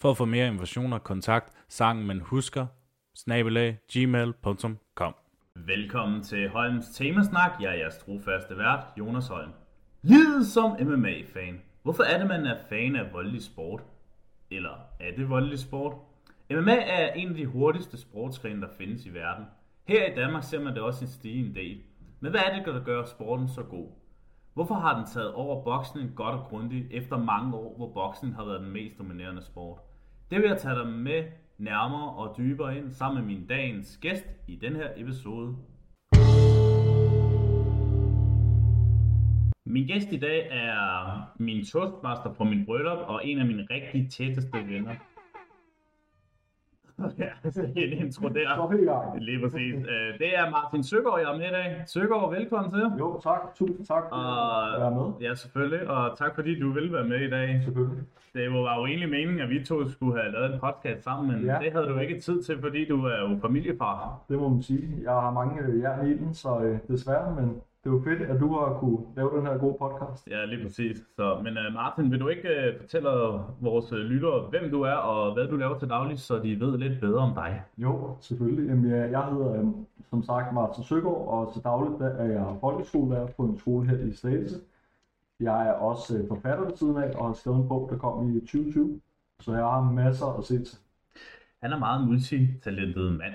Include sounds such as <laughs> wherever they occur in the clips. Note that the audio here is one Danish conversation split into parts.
For at få mere informationer, kontakt sangen man husker, snabelag, gmail.com. Velkommen til Holms Temasnak. Jeg er jeres trofaste vært, Jonas Holm. Livet som MMA-fan. Hvorfor er det, man er fan af voldelig sport? Eller er det voldelig sport? MMA er en af de hurtigste sportsgrene, der findes i verden. Her i Danmark ser man det også i stigende del. Men hvad er det, der gør sporten så god? Hvorfor har den taget over boksning godt og grundigt efter mange år, hvor boksning har været den mest dominerende sport? Det vil jeg tage dig med nærmere og dybere ind sammen med min dagens gæst i den her episode. Min gæst i dag er min toastmaster på min bryllup og en af mine rigtig tætteste venner. Ja, en intro der. Så er vi i gang. Lige præcis. Øh, Det er Martin Søgaard, jeg er med i dag. Søgaard, velkommen til. Jo, tak. Tusind tak for Og, at være med. ja, selvfølgelig. Og tak fordi du vil være med i dag. Selvfølgelig. Det var jo egentlig meningen, at vi to skulle have lavet en podcast sammen, men ja. Det havde du ikke tid til, fordi du er jo familiefar. Det må man sige. Jeg har mange jern i den, så øh, desværre, men det jo fedt, at du har kunne lave den her gode podcast. Ja, lige præcis. Så, men uh, Martin, vil du ikke uh, fortælle vores uh, lyttere, hvem du er og hvad du laver til daglig, så de ved lidt bedre om dig? Jo, selvfølgelig. Jamen, jeg, jeg hedder øh, som sagt Martin Søgaard, og til dagligt der er jeg folkeskolelærer på en skole her i Slagelse. Jeg er også øh, forfatter ved siden af og har skrevet en bog, der kom i 2020. Så jeg har masser at se til. Han er meget multitalentet mand.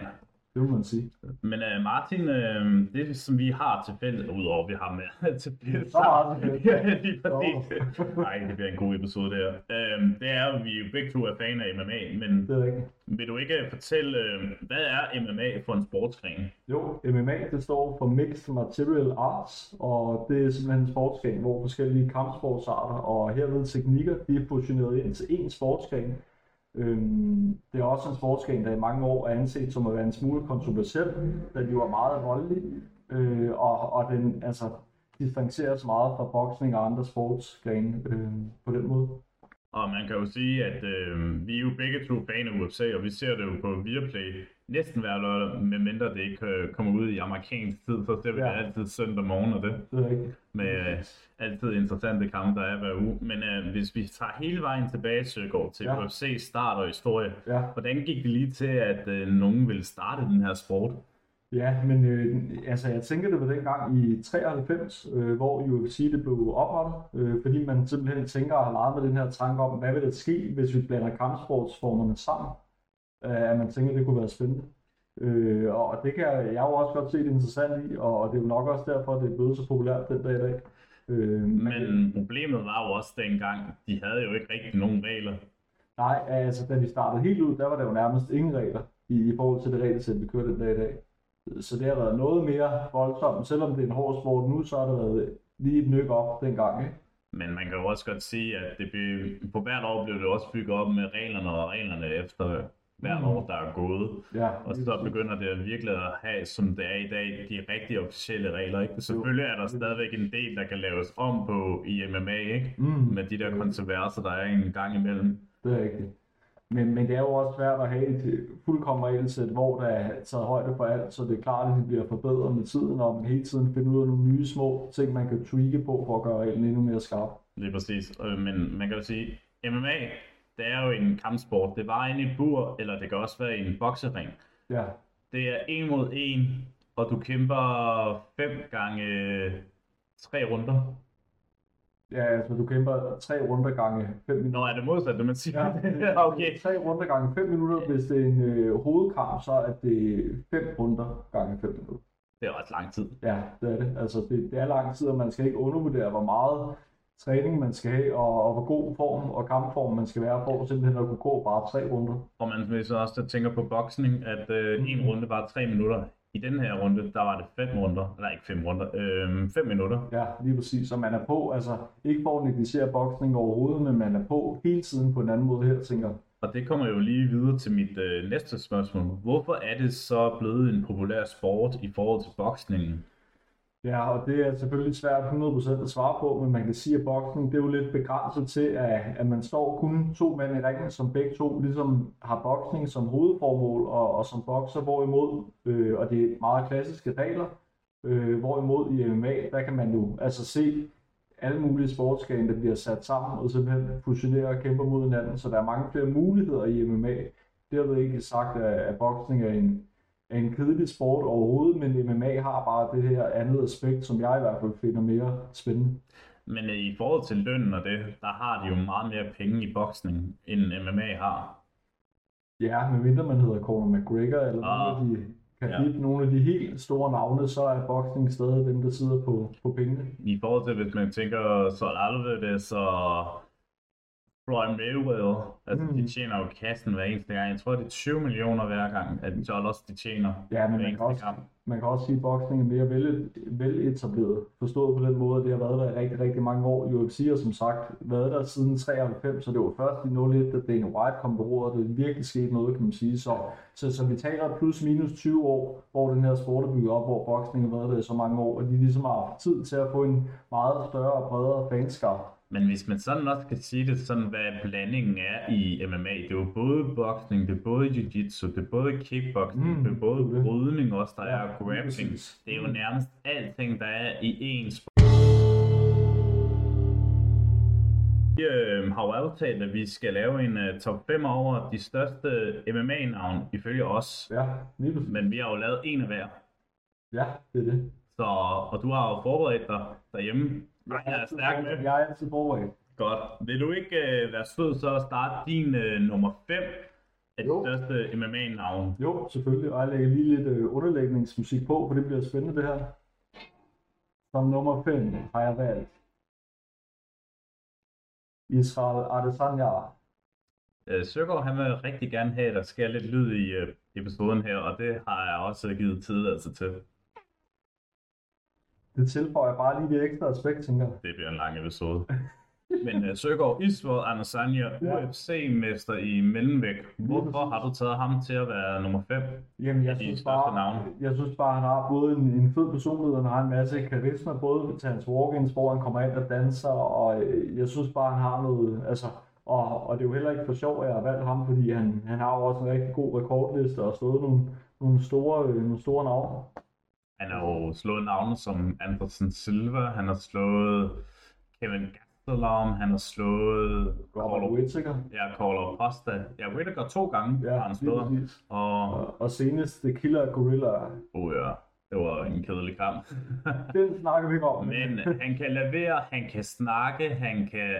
Det må man sige. Men uh, Martin, uh, det som vi har til fælles, udover vi har med <laughs> til fælles. <laughs> Ja, lige præcis. Nej, <laughs> det bliver en god episode det her. Uh, det er jo, vi jo begge to er fan af MMA, men Det er rigtigt. vil du ikke fortælle, uh, hvad er MMA for en sportsgren? Jo, MMA det står for Mixed Martial Arts, og det er simpelthen en sportsgren, hvor forskellige kampsportsarter og herved teknikker, de er fusioneret ind til én sportsgren. Øhm, det er også en sportsgren, der i mange år er anset som at være en smule kontroversiel, da de var meget voldelige, øh, og, og den altså distanceres meget fra boksning og andre sportsgrene øh, på den måde. Og man kan jo sige, at øh, vi er jo begge to fan af UFC, og vi ser det jo på Viaplay næsten hver lørdag, medmindre det ikke øh, kommer ud i amerikansk tid, så ser vi Ja. det altid søndag morgen og det. Det med øh, altid interessante kampe, der er hver uge. Men øh, hvis vi tager hele vejen tilbage, Søgaard, til Ja. UFC start og historie, Ja. hvordan gik det lige til, at øh, nogen ville starte den her sport? Ja, men øh, altså jeg tænker det var dengang i 93, øh, hvor UFC det blev oprettet, øh, fordi man simpelthen tænker og har leget med den her tanke om, hvad vil der ske, hvis vi blander kampsportsformerne sammen, øh, at man tænker, det kunne være spændende. Øh, og det kan jeg, jeg jo også godt set interessant i, og det er jo nok også derfor, det er blevet så populært den dag i dag. Øh, Men problemet var jo også dengang, de havde jo ikke rigtig nogen regler. Nej, altså da vi startede helt ud, der var der jo nærmest ingen regler i, i forhold til det regelsæt, vi kører den dag i dag. Så det har været noget mere voldsomt. Selvom det er en hård sport nu, så har det været lige et nyk op dengang. Ikke? Men man kan jo også godt sige, at det blev, på hvert år blev det også bygget op med reglerne og reglerne efter hvert Mm. år, der er gået. Ja, Og så begynder det at virkelig at have, som det er i dag, de rigtige officielle regler. Ikke? Selvfølgelig er der stadigvæk en del, der kan laves om på i MMA, ikke? Mm, med de der kontroverser, der er en gang imellem. det er rigtigt. Men, men det er jo også svært at have et fuldkommen regelsæt, hvor der er taget højde for alt, så det er klart, at det bliver forbedret med tiden, og man hele tiden finder ud af nogle nye små ting, man kan tweake på for at gøre reglen endnu mere skarp. Lige præcis. Øh, Men man kan jo sige, MMA, det er jo en kampsport. Det var inde i et bur, eller det kan også være i en boksering. Ja, Det er en mod en, og du kæmper fem gange tre runder. Ja altså du kæmper tre runder gange 5 minutter. Nå, er det modsat, det man siger? Ja, okay. <laughs> Tre runder gange 5 minutter. Hvis det er en øh, hovedkamp, så er det 5 runder gange 5 minutter. Det er ret lang tid. Ja, det er det. Altså, det, det er lang tid, og man skal ikke undervurdere, hvor meget træning man skal have, og, og hvor god form og kampform man skal være for simpelthen at kunne gå bare tre runder. Og man hvis også tænker på boksning, at øh, en runde var tre minutter. I den her runde, der var det fem runder, eller ikke fem runder, øh, fem minutter. Ja, lige præcis. Så man er på, altså ikke for at negligere boksning overhovedet, men man er på hele tiden på en anden måde her, tænker Og det kommer jo lige videre til mit øh, næste spørgsmål. Hvorfor er det så blevet en populær sport i forhold til boksningen? Ja, og det er selvfølgelig svært 100% at svare på, men man kan sige, at boksning det er jo lidt begrænset til, at, at man står kun to mænd i ringen, som begge to ligesom har boksning som hovedformål og, og som bokser, hvorimod, øh, og det er meget klassiske regler, øh, hvorimod i MMA, der kan man jo altså se alle mulige sportsgrene, der bliver sat sammen og simpelthen fusionerer og kæmper mod hinanden, så der er mange flere muligheder i MMA. Derved ikke sagt, at, at boksning er en, en kedelig sport overhovedet, men MMA har bare det her andet aspekt, som jeg i hvert fald finder mere spændende. Men øh, i forhold til lønnen og det, der har de jo meget mere penge i boksning, end MMA har. Ja, medmindre man hedder Conor McGregor, eller ah, nogle af de Khabib, ja. nogle af de helt store navne, så er boksning stadig dem, der sidder på, på pengene. I forhold til, hvis man tænker så Alvarez og Floyd Mayweather, altså mm. de tjener jo kassen hver eneste gang. Jeg tror, det er 20 millioner hver gang, at de også de tjener ja, men man kan, også, kamp. man kan også sige, at boksning er mere vel, veletableret. Forstået på den måde, det har været der i rigtig, rigtig mange år. UFC har som sagt været der siden 93, så det var først i 01, da Dana White kom på roret, det virkelig skete noget, kan man sige. Så, så, så vi taler plus minus 20 år, hvor den her sport er bygget op, hvor boksning har været der i så mange år, og de ligesom har haft tid til at få en meget større og bredere fanskab. Men hvis man sådan også kan sige det sådan, hvad blandingen er i MMA, det er jo både boksning, det er både jiu-jitsu, det er både kickboxing, mm, det er både brydning også, der er grappling. Det er jo nærmest alting, der er i én sport. Vi øh, har jo aftalt, at vi skal lave en uh, top 5 over de største MMA-navn ifølge os. Ja, lige Men vi har jo lavet en af hver. Ja, det er det. Så, og du har jo forberedt dig derhjemme. Jeg er, stærk med. Jeg er altid forberedt. Godt. Vil du ikke uh, være sød så at starte din uh, nummer 5 af jo. de største MMA-navne? Jo, selvfølgelig. Og jeg lægger lige lidt uh, underlægningsmusik på, for det bliver spændende det her. Som nummer 5 har jeg valgt Israel Adesanya. Uh, Søgaard, han vil rigtig gerne have, at der sker lidt lyd i uh, episoden her, og det har jeg også givet tid altså til. Det tilføjer bare lige det ekstra aspekt, tænker jeg. Det bliver en lang episode. <laughs> Men uh, Søgaard Isvold Adesanya, ja. UFC-mester i mellemvægt. Hvorfor har du taget ham til at være nummer 5 Jamen, jeg synes, bare, navne? jeg synes bare, han har både en, en fed personlighed, og han har en masse karisma, både til hans walk hvor han kommer ind og danser, og øh, jeg synes bare, han har noget, altså, og, og det er jo heller ikke for sjov, at jeg har valgt ham, fordi han, han har jo også en rigtig god rekordliste og stået nogle, nogle store, øh, nogle store navne. Han har jo slået navne som Anderson Silva, han har slået Kevin Gastelum, han har slået Robert Whittaker. Ja, Carlo Costa. Ja, Whittaker to gange ja, har han slået. Og, og, og senest The Killer Gorilla. Oh ja, det var en kedelig kamp. <laughs> Den snakker vi ikke om. Men han kan levere, han kan snakke, han kan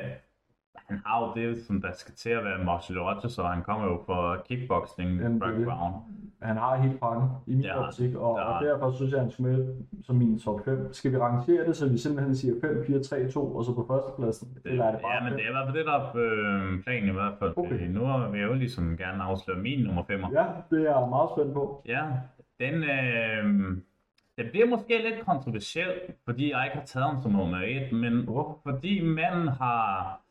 han har jo det, som der skal til at være martial arts, så han kommer jo fra kickboxing background. Han har helt pakken i min ja, optik, og, der... og derfor synes jeg, han skal med som min top 5. Skal vi rangere det, så vi simpelthen siger 5, 4, 3, 2, og så på førstepladsen? Det, Eller er det bare ja, men det er i hvert fald det, der er øh, planen i hvert fald. Okay. Nu vil jeg jo ligesom gerne afsløre min nummer 5. Ja, det er jeg meget spændt på. Ja, den, øh, den bliver måske lidt kontroversiel, fordi jeg ikke har taget ham som nummer 1, men oh. fordi manden har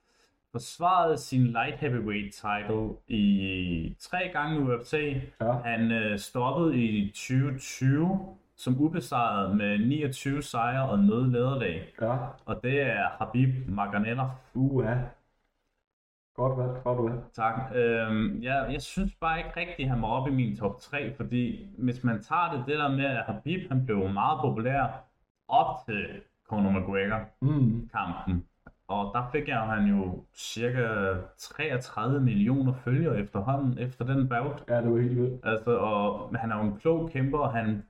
forsvarede sin light heavyweight title i tre gange i UFC. Ja. Han øh, stoppede i 2020 som ubesejret med 29 sejre og noget lederlag. Ja. Og det er Habib Marganella. Uha. Godt valgt, godt valgt. Tak. Øhm, ja, jeg synes bare ikke rigtigt, at han var oppe i min top 3, fordi hvis man tager det, det der med, at Habib han blev meget populær op til Conor McGregor-kampen. Mm. Og der fik jeg han jo cirka 33 millioner følgere efterhånden efter den bout. Ja, det var helt vildt. Altså, og han er jo en klog kæmper, og han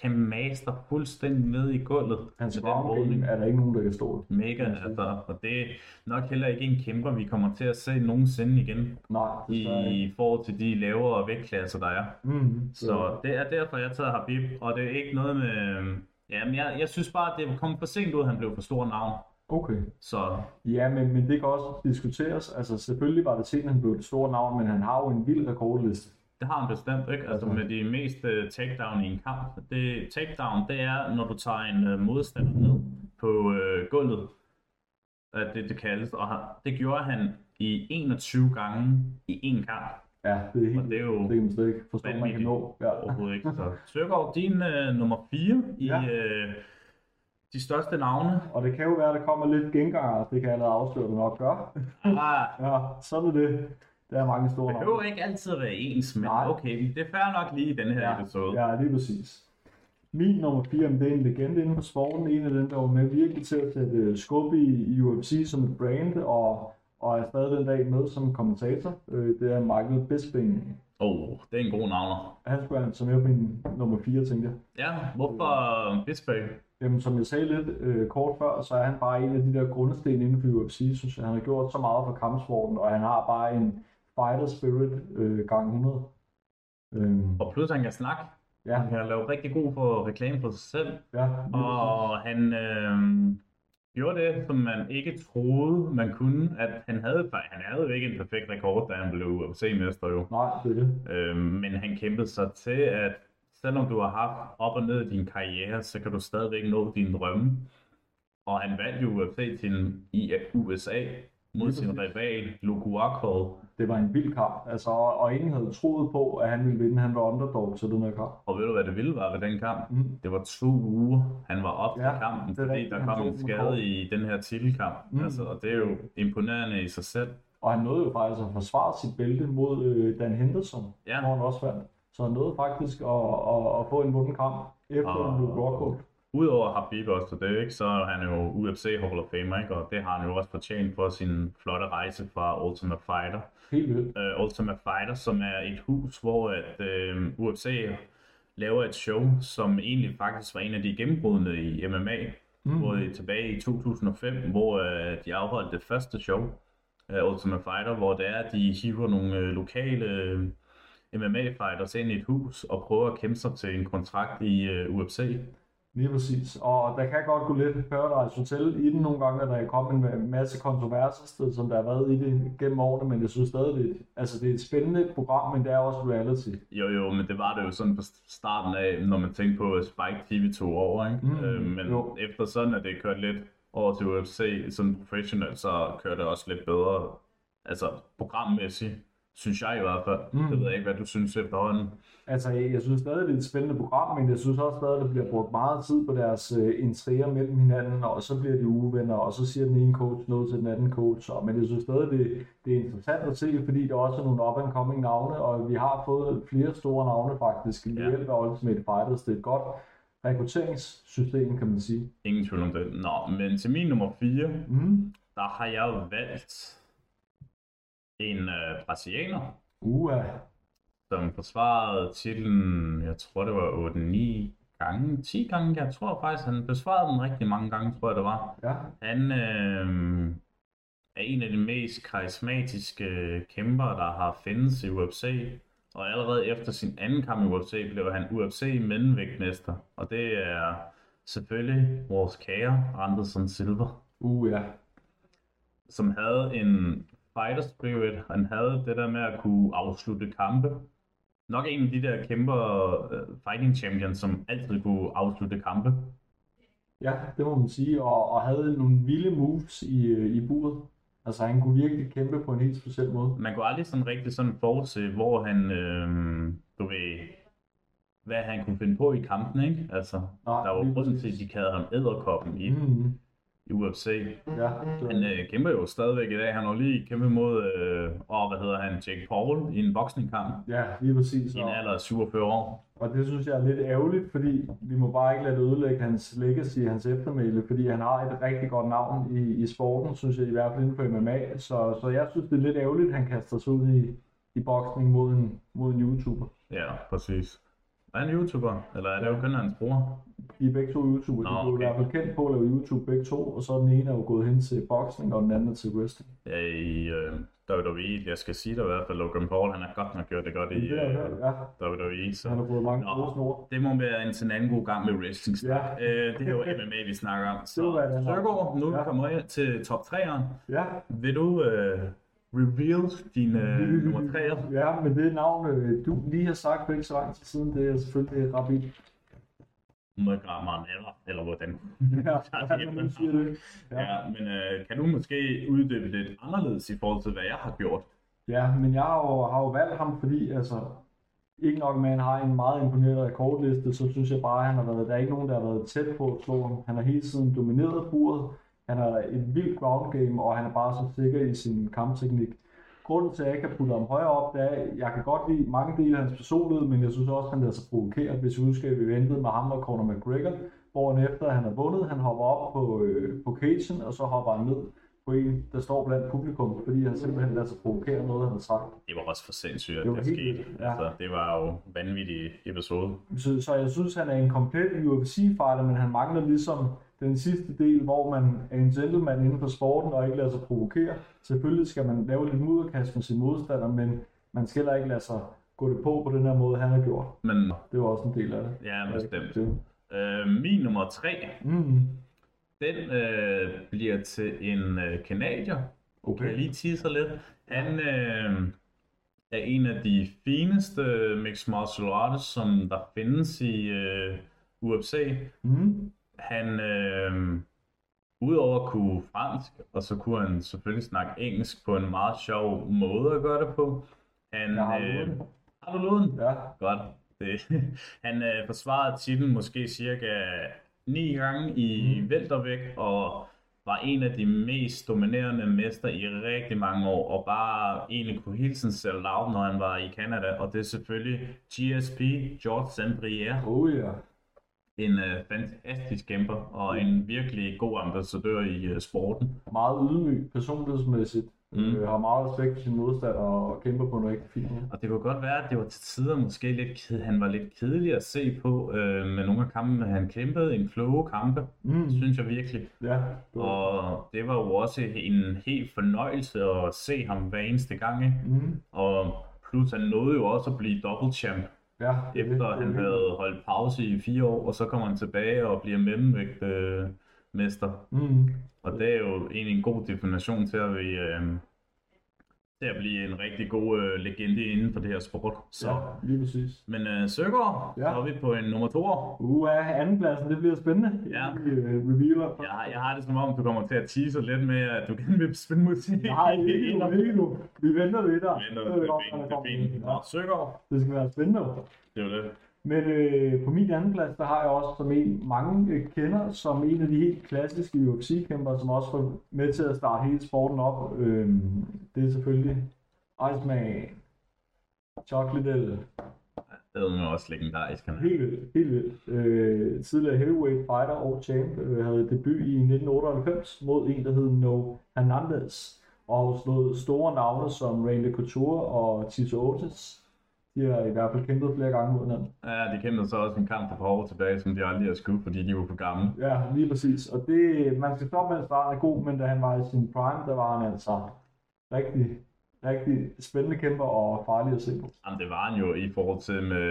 kan master fuldstændig ned i gulvet. Hans roundgame er der ikke nogen, der kan stå. Mega, altså, og det er nok heller ikke en kæmper, vi kommer til at se nogensinde igen. Nej, i, i forhold til de lavere vægtklasser, der er. Mm, så det er derfor, jeg tager Habib, og det er ikke noget med... Ja, men jeg, jeg synes bare, at det kom for sent ud, at han blev for stor navn. Okay. Så... Ja, men, men det kan også diskuteres. Altså selvfølgelig var det sent, han blev et stort navn, men han har jo en vild rekordliste. Det har han bestemt, ikke? Altså med de mest uh, takedown i en kamp. Det, takedown, det er, når du tager en uh, modstander ned på uh, gulvet. At det, det kaldes. Og han, det gjorde han i 21 gange i en kamp. Ja, det er helt, Og det er jo det kan man slet ikke forstå, man kan nå. Ja. overhovedet ikke. Så Søgaard, din øh, nummer 4 i Ja. øh, de største navne. Og det kan jo være, at der kommer lidt genganger, det kan jeg allerede afsløre, det nok gør. Ah, <laughs> Ja, sådan er det. Der er mange store det behøver navne. ikke altid at være ens, men Nej. okay, det er fair nok lige i denne her Ja, episode. ja, lige præcis. Min nummer 4, det er en legende inden for sporten. En af dem, der var med virkelig til at sætte øh, skub i, i UFC som et brand, og, og er stadig den dag med som kommentator. Øh, Det er Michael Bisping. Åh, oh, det er en god navner. Han skulle med på min nummer 4, tænkte jeg. Ja, hvorfor Bisping? Jamen, som jeg sagde lidt øh, kort før, så er han bare en af de der grundsten inden for UFC, synes jeg. Han har gjort så meget for kampsporten, og han har bare en fighter spirit øh, gang 100. Øhm, Og plus han kan snakke. ja, Han kan lave rigtig god for reklame for sig selv. ja, Og han øh, gjorde det, som man ikke troede, man kunne. At han havde, han havde jo ikke en perfekt rekord, da han blev UFC-mester jo. Nej, det er det. Øh, men han kæmpede sig til, at selvom du har haft op og ned i din karriere, så kan du stadigvæk nå dine drømme. Og han vandt jo UFC til i USA mod sin rival, Rockhold. Det var en vild kamp, altså, og ingen havde troet på, at han ville vinde. Han var underdog til den her kamp. Og ved du, hvad det ville var ved den kamp? Mm. Det var to uger, han var op til Ja, kampen, det er fordi rigtigt. der kom en skade i den her titelkamp. Mm. Altså, og det er jo imponerende i sig selv. Og han nåede jo faktisk at forsvare sit bælte mod øh, Dan Henderson, Ja. hvor han også vandt. Så han nåede faktisk at, at, at få en vunden kamp efter Og- Luke Rockhold. Udover Habib også, det ikke, så er han jo UFC Hall of Famer, ikke? og det har han jo også fortjent for sin flotte rejse fra Ultimate Fighter. Helt vildt. Uh, Ultimate Fighter, som er et hus, hvor at, uh, UFC laver et show, som egentlig faktisk var en af de gennembrudne i MMA, Mm. hvor det tilbage i 2005, hvor uh, de afholdt det første show, uh, Ultimate Fighter, hvor det er, at de hiver nogle uh, lokale MMA-fighters ind i et hus og prøver at kæmpe sig til en kontrakt i uh, UFC. Lige præcis. Og der kan godt gå lidt Paradise Hotel i den nogle gange, at der er kommet en masse kontroverser, som der har været i det gennem årene, men jeg synes stadig, det et- altså, det er et spændende program, men det er også reality. Jo, jo, men det var det jo sådan fra starten af, når man tænkte på Spike TV tog over, ikke? Mm, øh, men jo. efter sådan, at det kørt lidt over til UFC, sådan professionelt, så kører det også lidt bedre, altså programmæssigt, synes jeg i hvert fald. Mm. Det ved jeg ikke, hvad du synes efterhånden. Altså, jeg, jeg synes stadig, det er et spændende program, men jeg synes også stadig, der bliver brugt meget tid på deres øh, intriger mellem hinanden, og så bliver de uvenner, og så siger den ene coach noget til den anden coach. Og, men jeg synes stadig, det, det er interessant at se, fordi der også er nogle up-and-coming navne, og vi har fået flere store navne faktisk i Ja. hjælp af Ultimate Fighters. Det er et godt rekrutteringssystem, kan man sige. Ingen tvivl om det. Nå, men til min nummer 4, Mm. der har jeg jo valgt en øh, brasilianer, Uha. som forsvarede titlen, jeg tror det var 8-9 gange, 10 gange, jeg tror faktisk, han besvarede den rigtig mange gange, tror jeg det var. Ja. Han øh, er en af de mest karismatiske kæmper, der har findes i UFC. Og allerede efter sin anden kamp i UFC blev han UFC mellemvægtmester. Og det er selvfølgelig vores kære Anderson Silva, Uh, ja. som havde en fighter spirit. Han havde det der med at kunne afslutte kampe. Nok en af de der kæmper uh, fighting champions, som altid kunne afslutte kampe. Ja, det må man sige, og, og havde nogle vilde moves i, øh, i buret. Altså, han kunne virkelig kæmpe på en helt speciel måde. man kunne aldrig sådan rigtig sådan forudse, hvor han, øh, du ved, hvad han kunne finde på i kampen, ikke? Altså, Nej, der var grunden til, at de kaldte ham æderkoppen i, Mm, i UFC. ja, Han øh, kæmper jo stadigvæk i dag. Han har lige kæmpet mod, øh, åh, hvad hedder han, Jake Paul i en boksningkamp ja, lige præcis. i en alder af 47 år. og det synes jeg er lidt ærgerligt, fordi vi må bare ikke lade det ødelægge hans legacy, hans eftermæle, fordi han har et rigtig godt navn i, i sporten, synes jeg i hvert fald inden for MMA. Så, så jeg synes, det er lidt ærgerligt, at han kaster sig ud i, i boksning mod en, mod en YouTuber. Ja, præcis. Er han YouTuber? Eller er det jo kun hans bror? De er begge to YouTuber. De Nå, blev okay. i hvert fald kendt på at lave YouTube begge to, og så er den ene er jo gået hen til boksning, og den anden er til wrestling. Ja, i øh, WWE. Jeg skal sige dig i hvert fald, Logan Paul, han har godt nok gjort det godt i Det er, øh, ja, WWE. Så. han har fået mange Nå. gode snore. Det må være en en anden god gang med wrestling. Ja. Øh, det er jo MMA, vi snakker om. <laughs> Så Det var, det nu Ja. ja. kommer jeg til top 3'eren. Ja, Vil du øh, reveal din øh, nummer 3'er? ja, men det navn, øh, du lige har sagt for ikke så lang tid siden, det er selvfølgelig Rabib. Muhammad eller, eller hvordan. <laughs> ja, <laughs> ja, man <laughs> siger det. Ja, ja men øh, kan du måske uddybe lidt anderledes i forhold til, hvad jeg har gjort? Ja, men jeg har jo, har jo valgt ham, fordi altså, ikke nok med, at han har en meget imponerende rekordliste, så synes jeg bare, at han har været, der er ikke nogen, der har været tæt på at slå ham. Han har hele tiden domineret buret, han har et vildt ground game, og han er bare så sikker i sin kampteknik. Grunden til, at jeg ikke har puttet ham højere op, det er, at jeg kan godt lide mange dele af hans personlighed, men jeg synes også, at han lader sig provokere. Hvis vi husker, at vi ventede med ham og Conor McGregor, hvor han efter han har vundet, han hopper op på, øh, på cagen, og så hopper han ned på en, der står blandt publikum, fordi han simpelthen lader sig provokere noget, han har sagt. Det var også for sindssygt, at Det det, skete. ja. Altså, det var jo en vanvittig episode. Så, så jeg synes, han er en komplet UFC-fighter, men han mangler ligesom den sidste del, hvor man er en gentleman inden for sporten og ikke lader sig provokere. Selvfølgelig skal man lave lidt mudderkast med sin modstander, men man skal heller ikke lade sig gå det på på den her måde, han har gjort. Men Det var også en del af det. ja, bestemt. Det. Øh, min nummer tre, Mm. den øh, bliver til en øh, kanadier. Kan jeg lige tease lidt? Han øh, er en af de fineste mixed martial arts, som der findes i øh, UFC. Mm. Han, øh, udover at kunne fransk, og så kunne han selvfølgelig snakke engelsk på en meget sjov måde at gøre det på. Han, Jeg har øh, lovet det. har du lovet den? Ja, Godt. Det. <laughs> Han øh, forsvarede titlen måske cirka ni gange i mm. væltervægt, og var en af de mest dominerende mester i rigtig mange år, og bare egentlig kunne hele tiden sælge loud, når han var i Canada, og det er selvfølgelig GSP, George St. oh ja. En øh, fantastisk kæmper, og en virkelig god ambassadør i øh, sporten. Meget ydmyg personlighedsmæssigt. Mm. Øh, har meget respekt for sin modstander og kæmper på en rigtig fin måde. Og det kunne godt være, at det var til tider måske lidt ked, han var lidt kedelig at se på øh, med nogle af kampene. Han kæmpede en kloge kampe, Mm. synes jeg virkelig. Ja, det Og det var jo også en helt fornøjelse at se ham hver eneste gang. Ikke? mm. Og plus han nåede jo også at blive double champ, ja, det er det. efter Det var han havde holdt pause i fire år, og så kommer han tilbage og bliver mellemvægt øh, mester. Mm. Og det er jo egentlig en god definition til at, vi, øh, til at blive en rigtig god øh, legende inden for det her sport. Så. Ja, lige præcis. Men øh, Søgaard, Ja. så er vi på en nummer to. Uh, ja, andenpladsen, det bliver spændende. Ja. Vi øh, revealer. Jeg, har- jeg har det som om, du kommer til at tease lidt med, at du gerne vil spille musik. Nej, ikke nu, ikke nu. Vi venter lidt der. Venter, Så det det er kommer fint. en. Nå, Søgaard, Det skal være spændende. det er jo det. Men øh, på min anden plads, der har jeg også som en, mange øh, kender, som en af de helt klassiske UFC-kæmpere, som også var med til at starte hele sporten op. Øh, det er selvfølgelig Iceman, Chuck Liddell, Det er også legendarisk, han. Helt vildt, helt vildt. Øh, tidligere heavyweight fighter og champ øh, havde debut i 1998 mod en, der hed No Hernandez. Og har slået store navne som Randy Couture og Tito Otis. De har i hvert fald kæmpet flere gange mod hinanden. Ja, de kæmpede så også en kamp for et par år tilbage, som de aldrig har skudt, fordi de var for gamle. Ja, lige præcis. Og det, man skal stoppe med at starte er god, men da han var i sin prime, der var han altså rigtig, rigtig spændende kæmper og farlig at se på. Jamen, det var han jo i forhold til med,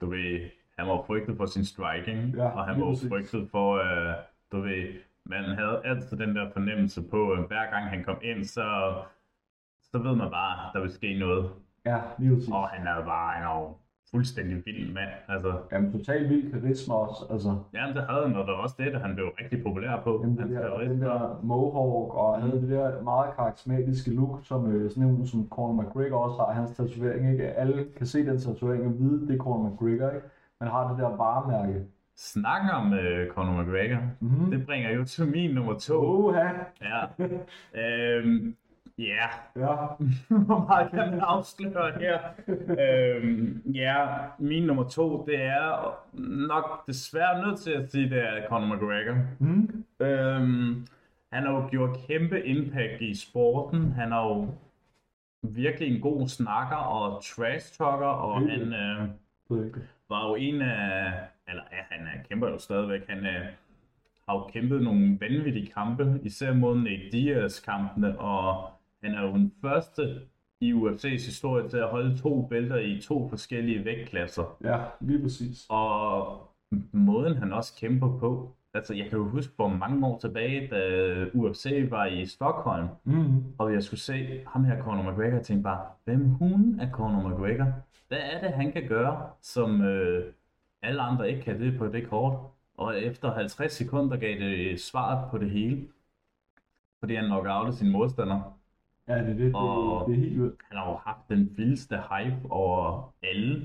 du ved, han var frygtet for sin striking, Ja, og han var præcis. frygtet for, uh, du ved, man havde altid den der fornemmelse på, at hver gang han kom ind, så, så ved man bare, at der vil ske noget. Ja, lige præcis. Og han er bare, han er jo fuldstændig vild mand. Altså, Jamen, totalt vild karisma også. Altså, jamen, det havde han, og det var også det, han blev rigtig populær på. Jamen, det der, den der mohawk, og han havde det der meget karismatiske look, som øh, sådan en som Conor McGregor også har, hans tatovering, ikke? Alle kan se den tatovering og vide, det er Conor McGregor, ikke? Man har det der varemærke. Snakken om uh, Conor McGregor, Mhm. det bringer jo til min nummer to. Oha! Ja. øhm, ja, Ja, <laughs> hvor meget kan man <laughs> afsløre her? øhm, ja, min nummer to, det er nok desværre nødt til at sige, det er Conor McGregor. mm. Øhm, han har jo gjort kæmpe impact i sporten. Han er jo virkelig en god snakker og trash talker, og Mm. han øh, var jo en af, eller ja, han er, kæmper jo stadigvæk, han øh, har jo kæmpet nogle vanvittige kampe, især mod Nate Diaz-kampene, og han er jo den første i UFC's historie til at holde to bælter i to forskellige vægtklasser. Ja, lige præcis. Og måden han også kæmper på, altså jeg kan jo huske for mange år tilbage, da UFC var i Stockholm, Mm. og jeg skulle se ham her, Conor McGregor, og tænkte bare, hvem hun er Conor McGregor? Hvad er det, han kan gøre, som, øh, alle andre ikke kan det på det kort. Og efter 50 sekunder gav det svaret på det hele. Fordi han knockoutet sin modstander. Ja, det er det. Det, Og- det er helt vildt. Han har jo haft den vildeste hype over alle.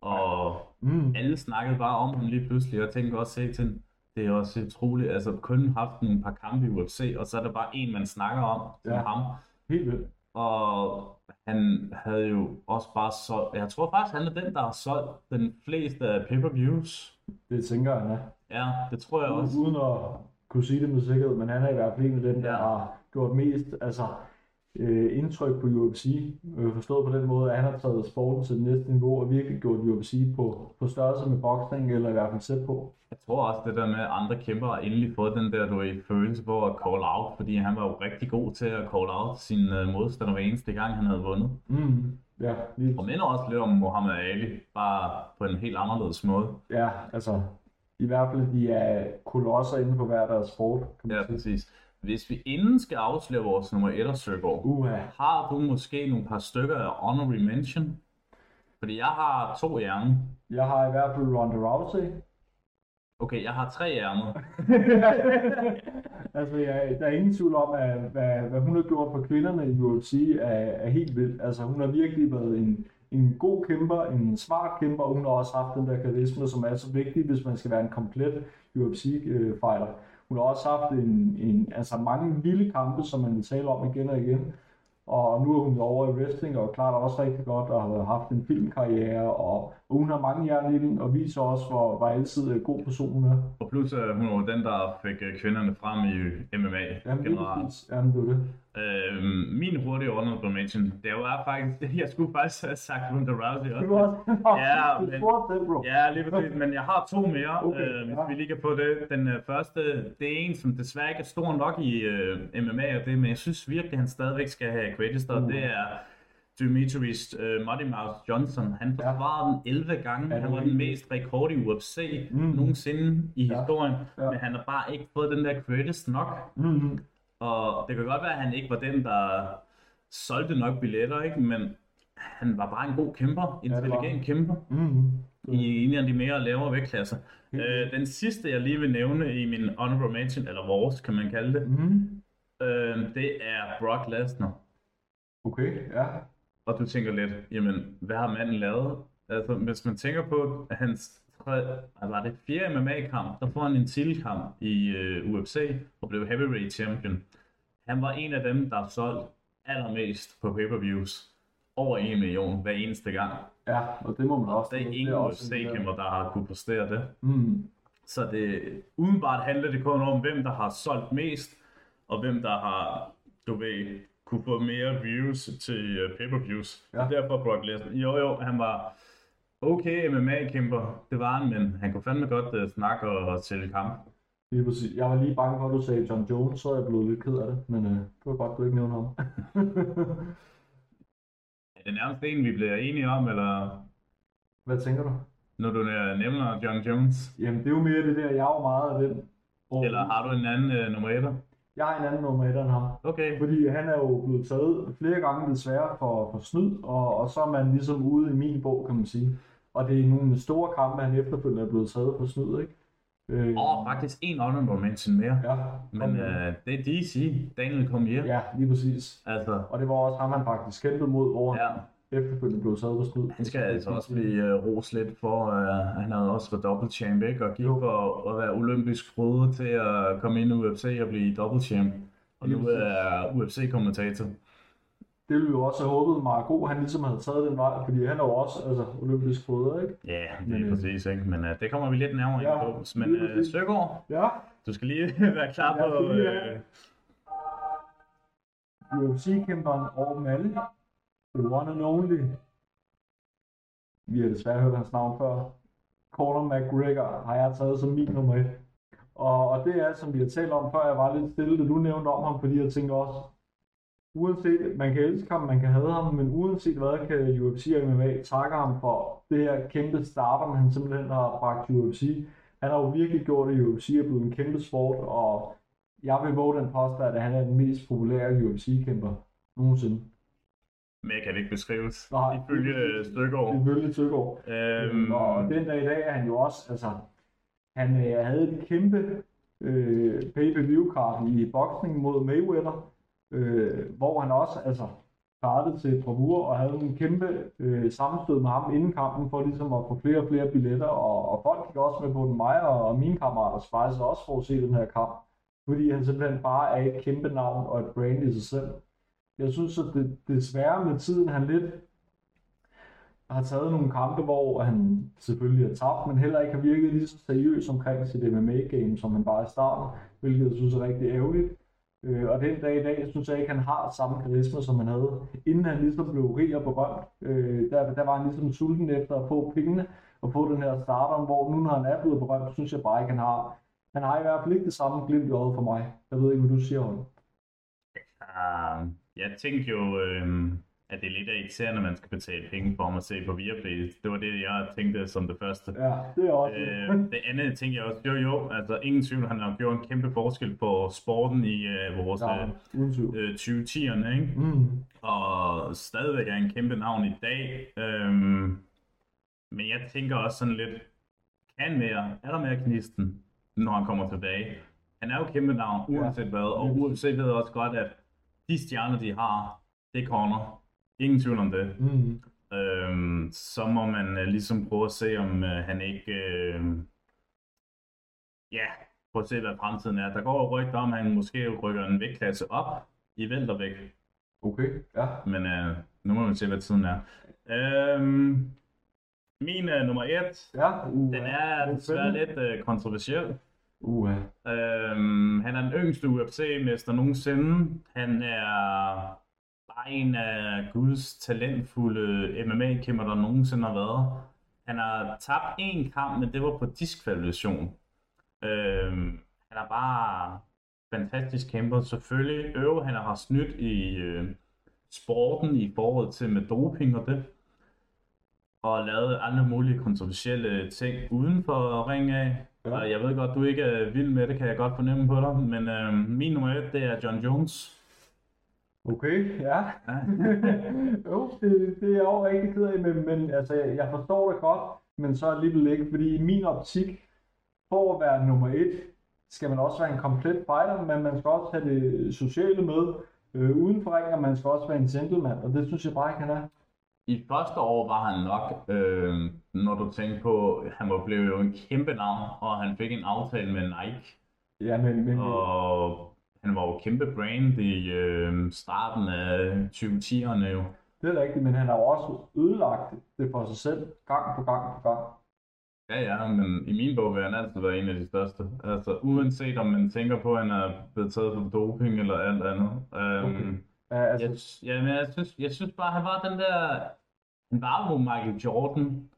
Og Mm. alle snakkede bare om ham lige pludselig. Og jeg tænkte også til, det er også utroligt. Altså kun haft nogle par kampe i UFC, og så er der bare en, man snakker om, som Ja. ham. Helt vildt. Og han havde jo også bare solgt, jeg tror faktisk, han er den, der har solgt den fleste af pay-per-views. Det tænker jeg, han er. Ja, det tror jeg også. Uden at kunne sige det med sikkerhed, men han er i hvert fald en af dem, der Ja. har gjort mest altså, øh, indtryk på UFC. Øh, forstået på den måde, at han har taget sporten til det næste niveau og virkelig gjort UFC på, på størrelse med boksning, eller i hvert fald sæt på. Jeg tror også det der med, at andre kæmper har endelig fået den der, du ved, følelse på at call out, fordi han var jo rigtig god til at call out sin uh, modstander hver eneste gang, han havde vundet. Mm. Ja, lige, Og minder også lidt om Muhammad Ali, bare på en helt anderledes måde. ja, altså i hvert fald, de er kolosser inden på hver deres sport, kan man Ja, sige. præcis. Hvis vi inden skal afsløre vores nummer 1 og Søgaard, Uha. har du måske nogle par stykker af honorary mention? Fordi jeg har to i ærmet. Jeg har i hvert fald Ronda Rousey. Okay, jeg har tre i ærmet. <laughs> altså, jeg, der er ingen tvivl om, at hvad, hvad hun har gjort for kvinderne i UFC er, er helt vildt. Altså, hun har virkelig været en, en god kæmper, en smart kæmper, og hun har også haft den der karisma, som er så vigtig, hvis man skal være en komplet UFC-fighter. Hun har også haft en, en, altså mange vilde kampe, som man vil tale om igen og igen. Og nu er hun over i wrestling, og klarer det også rigtig godt, og har haft en filmkarriere, og, og hun har mange jern i den, og viser også, hvor, hvor altid øh, god person hun er. Og plus, uh, hun var den, der fik uh, kvinderne frem i MMA Jamen, generelt. præcis. Jamen, det er det. Øhm, min hurtige honorable mention, det var faktisk, jeg skulle faktisk have sagt Ronda Rousey Du også. var også... <laughs> Ja, du men- spurgte det, bro. Ja, lige præcis, men jeg har to mere, <laughs> Okay, øh, hvis ja. vi kan få det. Den øh, første, det er en, som desværre ikke er stor nok i øh, MMA og det, men jeg synes virkelig, at han stadigvæk skal have credits, og Uh. det er Demetrius øh, Muddy Mouse Johnson. Han Ja. forsvarede den 11 gange. Ja, han var den mest rekord i UFC Mm. nogensinde i Ja. historien, Ja. men han har bare ikke fået den der credits nok. Mm-hmm. Og det kan godt være, at han ikke var den, der solgte nok billetter, ikke? men han var bare en god kæmper, intelligent kæmper Mm-hmm. i en af de mere lavere vægtklasser. Helt Øh, den sidste, jeg lige vil nævne i min honorable mention, eller vores, kan man kalde det, Mm-hmm. øh, det er Brock Lesnar. Okay, ja. Og du tænker lidt, jamen, hvad har manden lavet? Altså, hvis man tænker på, at hans hvad var det fjerde MMA-kamp, der får han en titelkamp i øh, UFC og blev heavyweight champion. Han var en af dem, der solgt allermest på pay-per-views. Over 1 million hver eneste gang. Ja, og det må man også. Der er ingen UFC-kæmper, der har kunne præstere det. Mm. Så det, umiddelbart handler det kun om, hvem der har solgt mest, og hvem der har, du ved, kunne få mere views til uh, pay-per-views. Ja. Derfor Brock Lesnar. Jo, jo, han var okay MMA-kæmper, det var han, men han kunne fandme godt uh, snakke og, og sælge kamp. Lige præcis. Jeg var lige bange for, at du sagde John Jones, så er jeg blevet lidt ked af det. Men øh, det var godt, du ikke nævnte ham. <laughs> Er det nærmest en, vi bliver enige om, eller Hvad tænker du? når du øh, nævner John Jones? Jamen, det er jo mere det der, jeg er jo meget af den. Og Eller har du en anden uh, nummer 1? Jeg har en anden nummer et end ham. Okay. Fordi han er jo blevet taget flere gange desværre for, for snyd, og, og så er man ligesom ude i min bog, kan man sige. Og det er nogle store kampe, han efterfølgende er blevet taget for snyd, ikke? Øh, Og faktisk en honorable mention mere. Ja, Men uh, det er DC, Daniel Cormier. ja, lige præcis. Altså, Og det var også ham, han faktisk kæmpede mod, hvor ja. Efterfølgende blev taget for snyd. Han skal altså også blive uh, ros lidt for, uh, han havde også været double champ, ikke? Og gik for at være olympisk prøve til at komme ind i UFC og blive double champ. Og nu er UFC-kommentator. Det ville vi jo også have håbet, Marco, han ligesom havde taget den vej, fordi han er jo også altså, olympisk foder, ikke? Ja, yeah, det Men, er øh, præcis, ikke? Men uh, det kommer vi lidt nærmere Ja, ind på. Men uh. Søgaard, Ja, du skal lige <laughs> være klar Ja, på... Uh, UFC-kæmperen dem alle. The one and only. Vi har desværre hørt hans navn før. Conor McGregor har jeg taget som min nummer et. Og, og det er, som vi har talt om før, jeg var lidt stille, da du nævnte om ham, fordi jeg tænker også, uanset, man kan elske ham, man kan have ham, men uanset hvad, kan UFC og MMA takke ham for det her kæmpe starter, han simpelthen har bragt UFC. Han har jo virkelig gjort det UFC er blevet en kæmpe sport, og jeg vil våge den påstand, at han er den mest populære UFC-kæmper nogensinde mere kan det ikke beskrives. Nej. Ifølge Støkgaard. Ifølge Søgaard. Øhm, Og den dag i dag er han jo også, altså, han øh, havde et kæmpe øh, pay-per-view-kart i boksning mod Mayweather, øh, hvor han også, altså, startede til bravur og havde en kæmpe øh, sammenstød med ham inden kampen for ligesom at få flere og flere billetter, og, og folk gik også med på den, mig og, og mine kammerater faktisk også for at se den her kamp, fordi han simpelthen bare er et kæmpe navn og et brand i sig selv. Jeg synes, at det, desværre med tiden, han lidt har taget nogle kampe, hvor han selvfølgelig har tabt, men heller ikke har virket lige så seriøs omkring sit MMA-game, som han var i starten, hvilket jeg synes er rigtig ærgerligt. Øh, og den dag i dag, synes jeg ikke, han har samme karisma, som han havde, inden han ligesom blev rig og berømt. Øh, der, der var han ligesom sulten efter at få pengene og få den her starter, hvor nu når han er blevet berømt, synes jeg bare ikke, han har. Han har i hvert fald ikke det samme glimt i øjet for mig. Jeg ved ikke, hvad du siger, Holm jeg tænkte jo, øh, at det er lidt irriterende, at man skal betale penge for at se på Viaplay. Det var det, jeg tænkte som det første. Ja, det er også Øh, det andet tænkte jeg også, jo jo, altså ingen tvivl, han har gjort en kæmpe forskel på sporten i øh, vores ja, øh, 2010'erne, ikke? Mm. og stadigvæk er en kæmpe navn i dag. Øhm, men jeg tænker også sådan lidt, kan mere, er der mere knisten, når han kommer tilbage? Han er jo kæmpe navn, uanset hvad, og UFC ved også godt, at de stjerner, de har, det er corner. Ingen tvivl om det. Mm. Øhm, så må man øh, ligesom prøve at se, om øh, han ikke... Øh, ja, prøve at se, hvad fremtiden er. Der går rygter om, at han måske rykker en vægtklasse op i væltervægt. Okay, ja. Men øh, nu må man se, hvad tiden er. Øhm, min øh, nummer et, Ja, uh, den er det desværre lidt øh, kontroversiel. Uh, Øhm, han er den yngste UFC-mester nogensinde. Han er bare en af Guds talentfulde MMA-kæmper, der nogensinde har været. Han har tabt én kamp, men det var på diskvalifikation. Øhm, han er bare fantastisk kæmper. Selvfølgelig øver han har snydt i øh, sporten i forhold til med doping og det. Og lavet alle mulige kontroversielle ting uden for ring af. Ja. Jeg ved godt, du ikke er vild med det, kan jeg godt fornemme på dig. Men øh, min nummer et, det er John Jones. Okay, ja. Ja. <laughs> jo, det, det er jeg også rigtig ked af, men, men altså, jeg, jeg forstår det godt, men så alligevel ikke, fordi i min optik, for at være nummer et, skal man også være en komplet fighter, men man skal også have det sociale med, øh, uden for ringen, og man skal også være en gentleman, og det synes jeg bare ikke, han er. I første år var han nok, øh, når du tænker på, han var blevet jo en kæmpe navn, og han fik en aftale med Nike. Ja, men, men Og han var jo kæmpe brand i øh, starten af 2010'erne jo. det er rigtigt, men han har jo også ødelagt det for sig selv, gang på gang på gang. Ja, ja, men i min bog vil han altid være en af de største. Altså, uanset om man tænker på, at han er blevet taget for doping eller alt andet. Um, Okay. Ja, altså, jeg, ja, men jeg, synes, jeg synes bare, han var den der... Han var jo Michael Jordan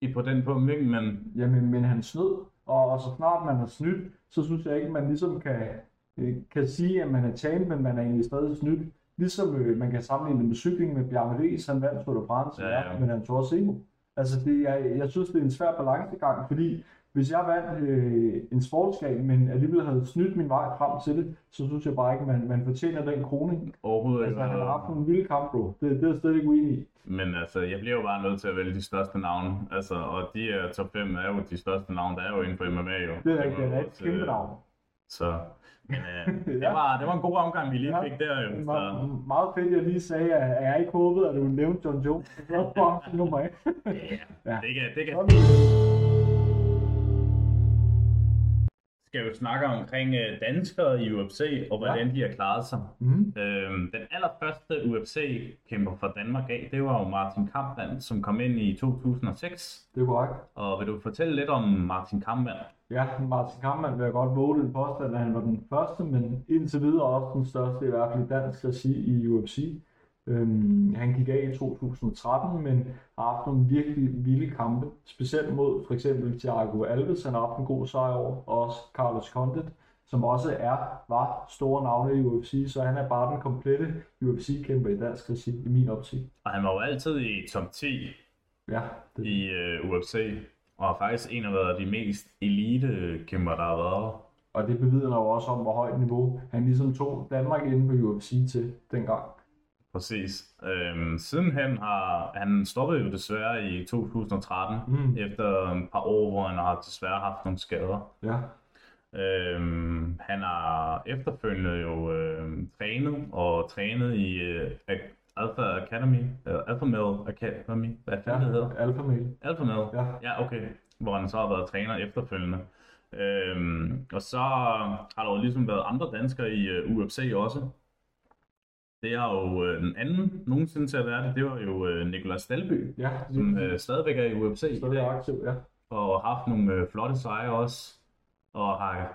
i på den punkt, ikke? Men Jamen, men han snød, og, og så snart man har snydt, så synes jeg ikke, man ligesom kan, øh, kan sige, at man er champ, men man er egentlig stadig snydt. Ligesom øh, man kan sammenligne det med cykling med Bjarne Ries, han vandt Tour de France, ja, ja. men han tog også Emo. Altså, det, jeg, jeg synes, det er en svær balancegang, fordi hvis jeg vandt øh, en sportsgren, men alligevel havde snydt min vej frem til det, så synes jeg bare ikke, man, man fortjener den kroning. overhovedet Altså, ikke. han har haft nogle vilde kamp, bro. Det, det er jeg slet ikke uenig i. Men altså, jeg bliver jo bare nødt til at vælge de største navne. Altså, og de her top 5 er jo de største navne, der er jo inden for MMA jo. Det er rigtigt, han er et kæmpe øh, navn. Så, men øh, <laughs> det, var, det var en god omgang, vi lige Ja. fik der jo. Det Så, var meget fedt, jeg lige sagde, at jeg ikke håbede, at du nævnte John Jones. <laughs> <laughs> Det var bare nummer et. ja, Ja. det kan, det kan Sådan. Skal jo snakke omkring øh, danskere i UFC, og hvordan de har klaret sig. Mm. Øhm, den allerførste UFC-kæmper fra Danmark af, det var jo Martin Kampmann, som kom ind i 2006. Det er korrekt. Og vil du fortælle lidt om Martin Kampmann? Ja, Martin Kampmann vil jeg godt våge den påstand, at han var den første, men indtil videre også den største, i hvert fald dansk regi i UFC. Øhm, han gik af i 2013, men har haft nogle virkelig vilde kampe, specielt mod for eksempel Thiago Alves, han har haft en god sejr over, og også Carlos Condit, som også er, var store navne i UFC, så han er bare den komplette UFC-kæmper i dansk regi, i min optik. Og han var jo altid i top 10 Ja, det, i øh, UFC, og har faktisk en af de mest elite kæmper, der har været. og det bevidner jo også om, hvor højt niveau han ligesom tog Danmark inden på UFC til dengang. Præcis. Øhm, sidenhen har han stoppet jo desværre i 2013, Mm. efter et par år, hvor han har desværre haft nogle skader. Ja. Øhm, han har efterfølgende jo øhm, trænet og trænet i øh, Alpha Academy, eller Alpha Male Academy, hvad fanden det hedder? Alpha Male. Alpha Male? Ja. Ja, okay. Hvor han så har været træner efterfølgende. Øhm, og så har der jo ligesom været andre danskere i uh, UFC også. Det har jo øh, den anden nogensinde til at være det, det var jo øh, Nicolas Dalby, Ja, som øh, stadigvæk er i UFC stadig aktiv, ja. og har haft nogle øh, flotte sejre også, og har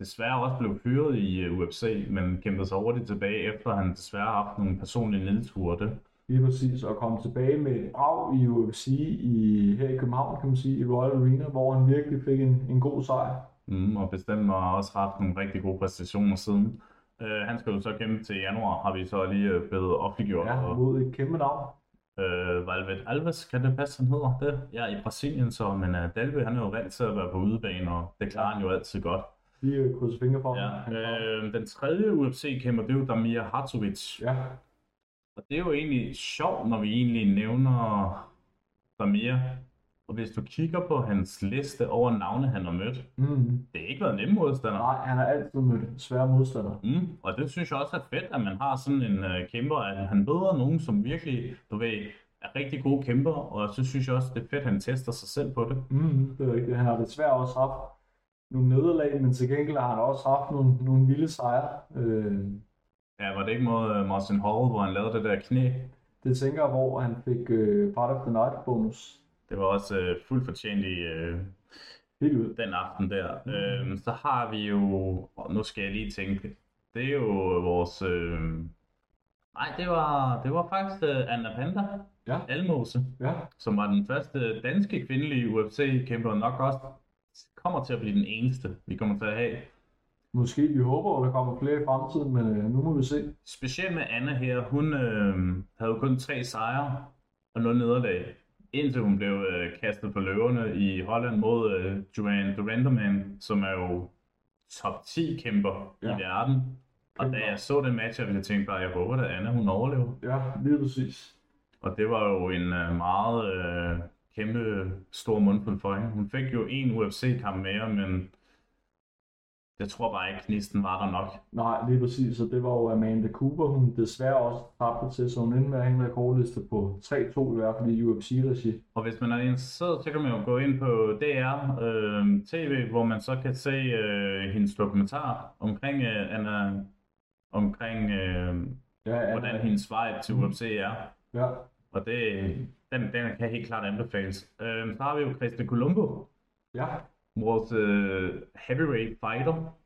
desværre også blevet fyret i øh, UFC, men kæmpet sig hurtigt tilbage, efter han desværre har haft nogle personlige nedture. Lige præcis, og komme tilbage med et brag i UFC i, her i København, kan man sige, i Royal Arena, hvor han virkelig fik en, en god sejr. Mm, og bestemt har også haft nogle rigtig gode præstationer siden. Uh, han skal jo så kæmpe til januar, har vi så lige uh, blevet offentliggjort. Ja, mod et kæmpe navn. uh, Valvet Alves, kan det passe, han hedder det? Ja, i Brasilien så, men uh, Dalby, han er jo vant til at være på udebane, og det klarer han jo altid godt. Lige øh, fingre for Ja, ham. Uh, den tredje UFC-kæmper, det er jo Damir Hartovic. ja, Og det er jo egentlig sjovt, når vi egentlig nævner Damir. Og hvis du kigger på hans liste over navne, han har mødt, mm. det har ikke været nemme modstandere. nej, han har altid mødt svære modstandere. Mm, og det synes jeg også er fedt, at man har sådan en uh, kæmper, at han møder nogen, som virkelig, du ved, er rigtig gode kæmper, og så synes jeg også, det er fedt, at han tester sig selv på det. Mm, det er rigtigt. Han har desværre også haft nogle nederlag, men til gengæld har han også haft nogle, nogle vilde sejre. Øh, Ja, var det ikke mod uh, Martin Hall, hvor han lavede det der knæ? det tænker jeg, hvor han fik øh, part of the night bonus. Det var også uh, fuldt fortjent i ud. den aften der. Mm. så har vi jo, og nu skal jeg lige tænke, det er jo vores, øh, nej, det var, det var faktisk uh, Anna Panda Ja, Almose, ja. som var den første danske kvindelige UFC-kæmper, nok også kommer til at blive den eneste, vi kommer til at have. Måske vi håber, at der kommer flere i fremtiden, men øh, nu må vi se. Specielt med Anna her, hun øh, havde jo kun tre sejre og nul nederlag, indtil hun blev øh, kastet på løverne i Holland mod øh, Joanne Duranderman, som er jo top 10 kæmper ja. I verden. Og Kæmper. da jeg så den match, jeg ville tænke bare, jeg håber, at Anna hun overlever. Ja, lige præcis. Og det var jo en øh, meget øh, kæmpe stor mundfuld for hende. Hun fik jo en UFC-kamp mere, men jeg tror bare ikke, knisten var der nok. Nej, lige præcis, og det var jo Amanda Cooper, hun desværre også tabte til, så hun endte med at hænge rekordliste på 3-2 i hvert fald i UFC-regi. Og hvis man er interesseret, så kan man jo gå ind på DR øh, TV, hvor man så kan se øh, hendes dokumentar omkring øh, Anna, omkring øh, Ja, hvordan hendes vej til UFC er. Ja, Og det, den, den kan helt klart anbefales. Øh, så har vi jo Christian Colombo, ja, vores øh, heavyweight fighter.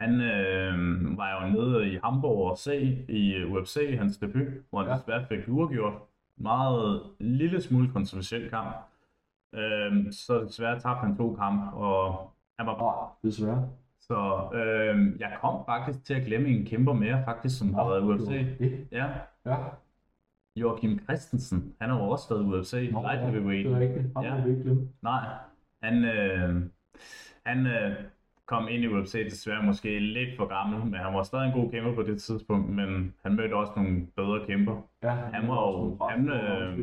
Han øh, var jo nede i Hamburg og se i øh, UFC, hans debut, hvor han Ja. desværre fik uafgjort. Meget lille smule kontroversiel kamp. Øh, så desværre tabte han to kampe, og han var nej, desværre. Så øh, jeg kom faktisk til at glemme en kæmper mere, faktisk, som har været i UFC. Det, Ja, ja, Joachim Christensen. Han har jo også været i UFC, Nå, light ja, heavyweight. det er rigtigt. Ham Ja. vi ikke glemme. Nej, han, øh, han øh, kom ind i UFC desværre måske lidt for gammel, men han var stadig en god kæmper på det tidspunkt, men han mødte også nogle bedre kæmper. Ja, Han var jo, han, øh,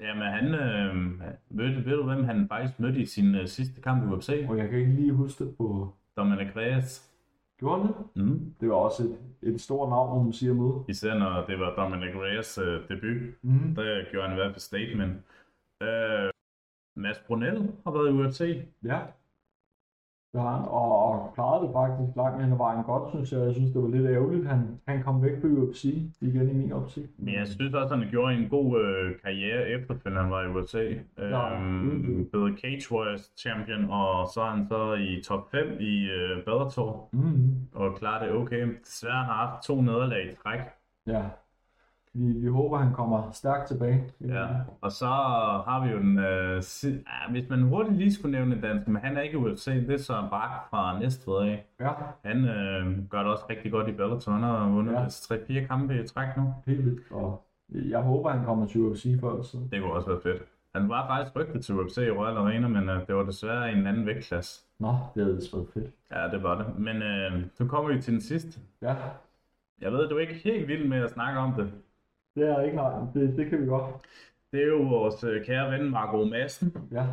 jamen han øh, mødte, ved du hvem han faktisk mødte i sin øh, sidste kamp i UFC? Og jeg kan ikke lige huske det på... Dominic Reyes. Gjorde han det? Mm. Det var også et, et stort navn, må man sige at møde. Især når det var Dominic Reyes øh, debut, Mm. der gjorde han i hvert fald statement. Øh, Mads Brunel har været i UFC. Ja. Det har han, og, og klarede det faktisk langt hen ad vejen godt, synes jeg. Jeg synes, det var lidt ærgerligt, han, han kom væk på UFC igen i min optik. Men jeg synes også, han gjorde en god øh, karriere efterfølgende, han var i USA. Ja, Øhm, mm. blev Cage Warriors champion, og så er han så i top 5 i øh, Bellator, Mm. og klarer det okay. Desværre har han haft to nederlag i træk. Ja. Vi, vi håber, han kommer stærkt tilbage. Ja. Og så har vi jo den, øh, si- ja, hvis man hurtigt lige skulle nævne en dansk, men han er ikke UFC, det er Søren Bak fra Næstved af. Ja, Han øh, gør det også rigtig godt i Bellator, han har vundet Ja. ja. 3-4 kampe i træk nu. helt vildt. Og jeg håber, han kommer til UFC før eller siden. Det kunne også være fedt. Han var faktisk rygtet til UFC i Royal Arena, men øh, det var desværre i en anden vægtklasse. Nå, det havde været fedt. Ja, det var det. Men øh, så kommer vi til den sidste. Ja, Jeg ved, du er ikke helt vild med at snakke om det. Det er ikke nej, det, det kan vi godt. Det er jo vores øh, kære ven Marco Madsen, Ja,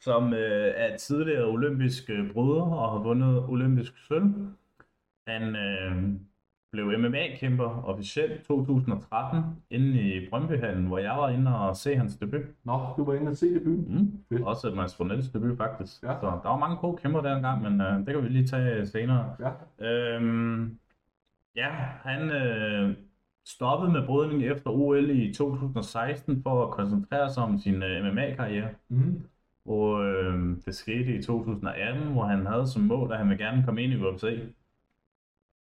som øh, er tidligere olympisk øh, bryder og har vundet olympisk sølv. Han øh, blev MMA-kæmper officielt 2013 inde i Brøndbyhallen, hvor jeg var inde og se hans debut. nå, du var inde og se det byen. Mm. Fedt. Også Mads Fornels debut faktisk. Ja. Så der var mange gode kæmper dengang, men øh, det kan vi lige tage senere. Ja, Øhm, ja, han øh, stoppede med brydning efter OL i 2016 for at koncentrere sig om sin øh, MMA-karriere. mm. Og øh, det skete i 2018, hvor han havde som mål, at han ville gerne komme ind i UFC.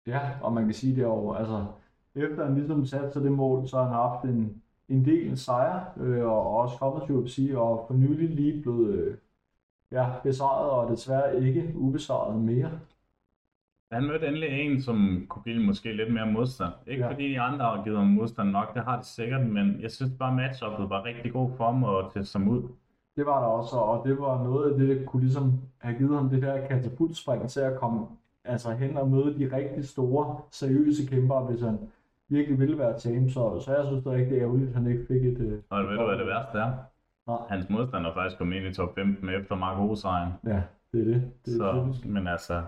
ja, og man kan sige det over, altså, efter han ligesom satte sig det mål, så har han haft en, en del sejre, øh, og også kommet til UFC, og for nylig lige blevet øh, ja, besejret, og desværre ikke ubesejret mere. Han mødte endelig en, som kunne give måske lidt mere modstand. Ikke Ja. fordi de andre har givet ham modstand nok, det har de sikkert, men jeg synes bare, matchuppet var rigtig god for ham at teste ham ud. Det var der også, og det var noget af det, der kunne ligesom have givet ham det der katapultspring til at komme altså hen og møde de rigtig store, seriøse kæmpere, hvis han virkelig ville være champ. Så, så jeg synes, det er rigtig ærgerligt, at han ikke fik et... øh, Og ved du, hvad det værste er? Nej. Hans modstander er faktisk kommet ind i top 15 efter Marco sejren. Ja, det er det. Det er Så, typisk. men altså,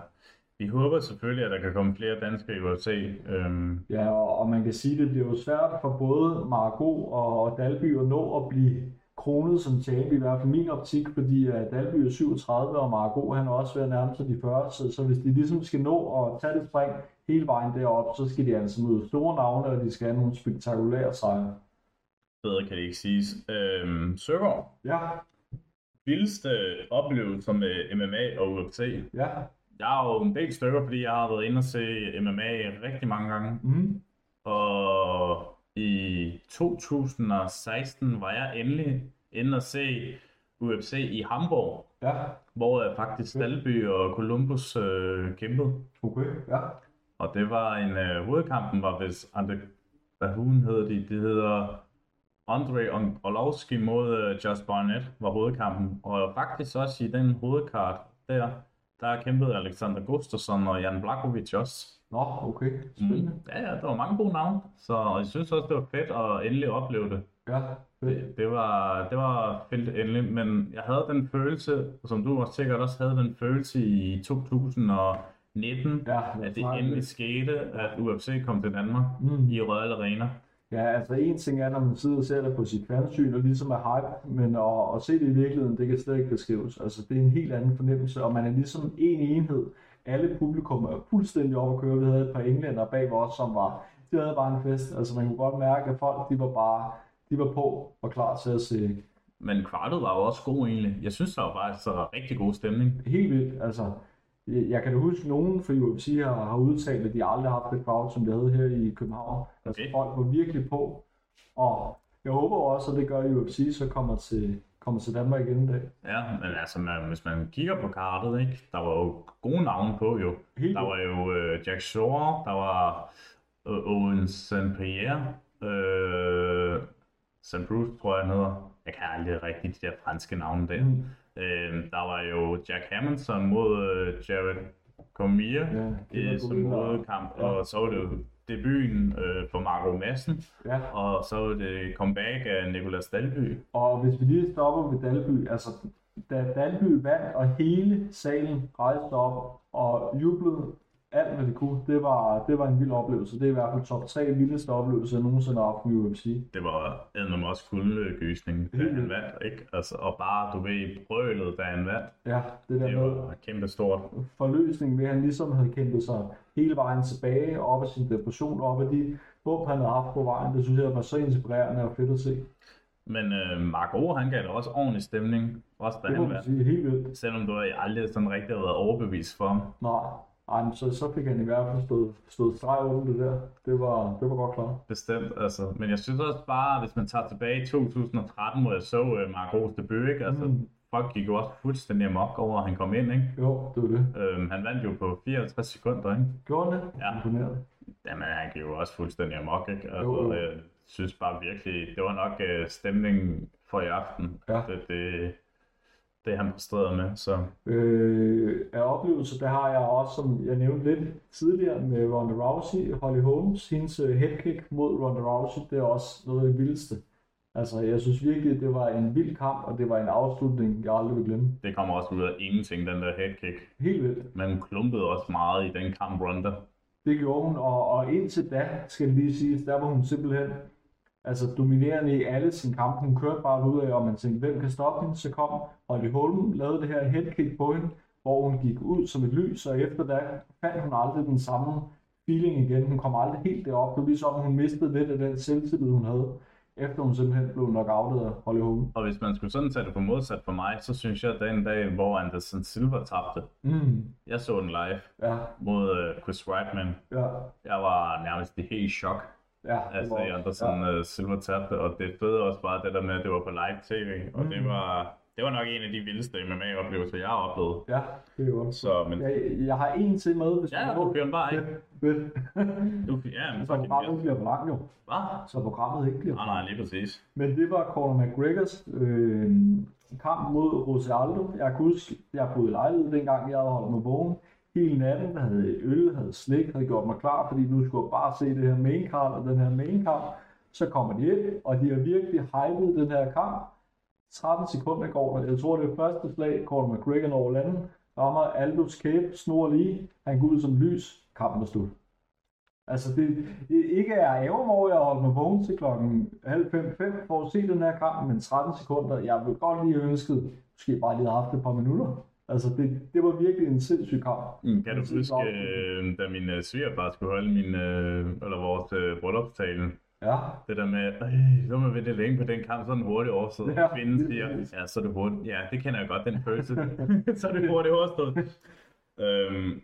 vi håber selvfølgelig, at der kan komme flere danskere i UFC. Øhm, Ja, og, og man kan sige, det bliver jo svært for både Marco og Dalby at nå at blive kronet som champ, i hvert fald min optik, fordi uh, Dalby er 37, og Marco han er også ved at nærme sig de 40, så, så hvis de ligesom skal nå at tage det spring hele vejen derop, så skal de altså møde store navne, og de skal have nogle spektakulære sejre. bedre kan det ikke siges. Øhm, Søgaard, Ja, vildeste oplevelser med MMA og UFC. ja, Jeg er jo en del stykker, fordi jeg har været inde og se MMA rigtig mange gange. mm, Og i 2016 var jeg endelig inde og se UFC i Hamburg, ja, hvor jeg faktisk Dalby og Columbus øh, kæmpede. okay, ja, Og det var en øh, hovedkampen var hvis Andre, hvad hun hedder de? Det hedder Andre Orlovski mod øh, Josh Barnett var hovedkampen. Og faktisk også i den hovedkart der, der kæmpede Alexander Gustafsson og Jan Blakovic også. nå, okay, spændende, Ja, ja, der var mange gode navne. Så jeg synes også, det var fedt at endelig opleve det. ja. Det, det, var, det var fedt endelig, men jeg havde den følelse, som du også sikkert også havde den følelse i 2019, Ja, at det endelig skete, at UFC kom til Danmark Mm. i Royal Arena. Ja, altså en ting er, når man sidder og ser det på sit fjernsyn og ligesom er hype, men at, at se det i virkeligheden, det kan slet ikke beskrives. Altså det er en helt anden fornemmelse, og man er ligesom en enhed. Alle publikum er fuldstændig oppe at køre. Vi havde et par englænder bag os, som var, de havde bare en fest. Altså man kunne godt mærke, at folk, de var bare, de var på og klar til at se Men kvartet var jo også god egentlig. Jeg synes, der var faktisk rigtig god stemning. helt vildt. Altså, jeg kan da huske, nogen fra UFC har, har udtalt, at de aldrig har haft et crowd, som de havde her i København. Altså Okay. folk var virkelig på, og jeg håber også, at det gør UFC, så kommer til, kommer til Danmark igen en dag. Ja, men altså, man, hvis man kigger på kartet, ikke, der var jo gode navne på jo. Helt Der var jo øh, Jack Shore, der var øh, Owen St. Pierre, øh, St. Bruce, tror jeg han hedder. Jeg kan aldrig rigtig de der franske navne der. Mm. Øh, der var jo Jack Hamilton mod øh, Jared Cormier Ja, øh, som hovedkamp, Ja. og så var det jo debuten øh, for Marco Madsen, Ja, og så var det comeback af Nicolas Dalby. og hvis vi lige stopper ved Dalby, altså da Dalby vandt, og hele salen rejste op og jublede alt, hvad det kunne, det var, det var en vild oplevelse. Det er i hvert fald top 3 vildeste oplevelser, jeg nogensinde har haft med UFC. Det var eddermame også guldgysning, da han vandt, ikke? Altså, og bare, du ved, brølet, da han vandt, Ja, det der det med, var kæmpe stort. forløsning ved, at han ligesom havde kæmpet sig hele vejen tilbage, op af sin depression, op af de bump, han havde haft på vejen. Det synes jeg var så inspirerende og fedt at se. Men øh, Mark O, han gav da også ordentlig stemning, også da Det han vandt. sige helt vildt. Selvom du aldrig sådan rigtig har været overbevist for ham. Nej, ej, så, så fik han i hvert fald stået, stået streg under det der. Det var, det var godt klart. Bestemt, altså. Men jeg synes også bare, hvis man tager tilbage i 2013, hvor jeg så øh, Mark O's debut, ikke? Altså, Mm. folk gik jo også fuldstændig amok over, at han kom ind, ikke? Jo, det var det. Øhm, han vandt jo på 54 sekunder, ikke? Gjorde han det? Ja. Imponerende. Jamen, han gik jo også fuldstændig amok, ikke? Altså, Jo, jo. jeg synes bare virkelig, det var nok øh, stemningen for i aften. Ja. Det, det, det han præsterede med. Så Øh, af oplevelser, der har jeg også, som jeg nævnte lidt tidligere med Ronda Rousey, Holly Holmes, hendes øh, headkick mod Ronda Rousey, det er også noget af det vildeste. Altså, jeg synes virkelig, det var en vild kamp, og det var en afslutning, jeg aldrig vil glemme. det kommer også ud af ingenting, den der headkick. Helt vildt. Hun klumpede også meget i den kamp Ronda. Det gjorde hun, og, og indtil da, skal det lige sige, der var hun simpelthen altså dominerende i alle sine kampe. Hun kørte bare ud af, og man tænkte, hvem kan stoppe hende? Så kom Holly Holm, lavede det her headkick på hende, hvor hun gik ud som et lys, og efter da fandt hun aldrig den samme feeling igen. Hun kom aldrig helt derop. Det var ligesom, hun mistede lidt af den selvtillid, hun havde, efter hun simpelthen blev knockoutet af Holly Holm. Og hvis man skulle sådan tage det på modsat for mig, så synes jeg, at den dag, hvor Anderson Silva tabte, Mm, jeg så den live ja, mod uh, Chris Weidman. ja, Jeg var nærmest i helt chok, ja. det se var- Anderson ja. Silva tabte, og det fede også bare det der med, at det var på live tv, og det Mm. var, det var nok en af de vildeste MMA-oplevelser, jeg har oplevet. Ja, det er godt. Så, men Jeg, jeg har en til med, hvis ja, du fyrer den bare. Fedt. <laughs> Du, ja, men Så programmet ikke bliver for langt jo. Hvad? Så programmet ikke bliver for Nej, nej, lige præcis. Men det var Conor McGregors øh, kamp mod Jose Aldo. Jeg kunne huske, jeg boede i lejlighed dengang, jeg havde holdt mig vågen hele natten, havde øl, havde slik, havde gjort mig klar, fordi nu skulle jeg bare se det her main card og den her main kamp. Så kommer de ind, og de har virkelig hypet den her kamp. 13 sekunder går der. Jeg tror, det er første slag, Conor McGregor over landen. Rammer Aldos kæbe, snor lige. Han går ud som lys. Kampen er slut. Altså, det, det ikke er ærger, hvor jeg holdt mig vågen til klokken halv fem, fem for at se den her kamp, men 13 sekunder. Jeg vil godt lige ønske, ønsket, måske bare lige have haft et par minutter. Altså, det, det var virkelig en sindssyg kamp. Mm, Kan du huske, øh, da min øh, svigerfar skulle holde min, øh, eller vores øh, bryllupstale, Ja, det der med, øh, så må vi det længe på den kamp, så er den hurtigt overstået. Ja, Kvinden siger, ja, så er det hurtigt. Ja, det kender jeg godt, den følelse. <laughs> <laughs> så er det hurtigt overstået. <laughs> øhm,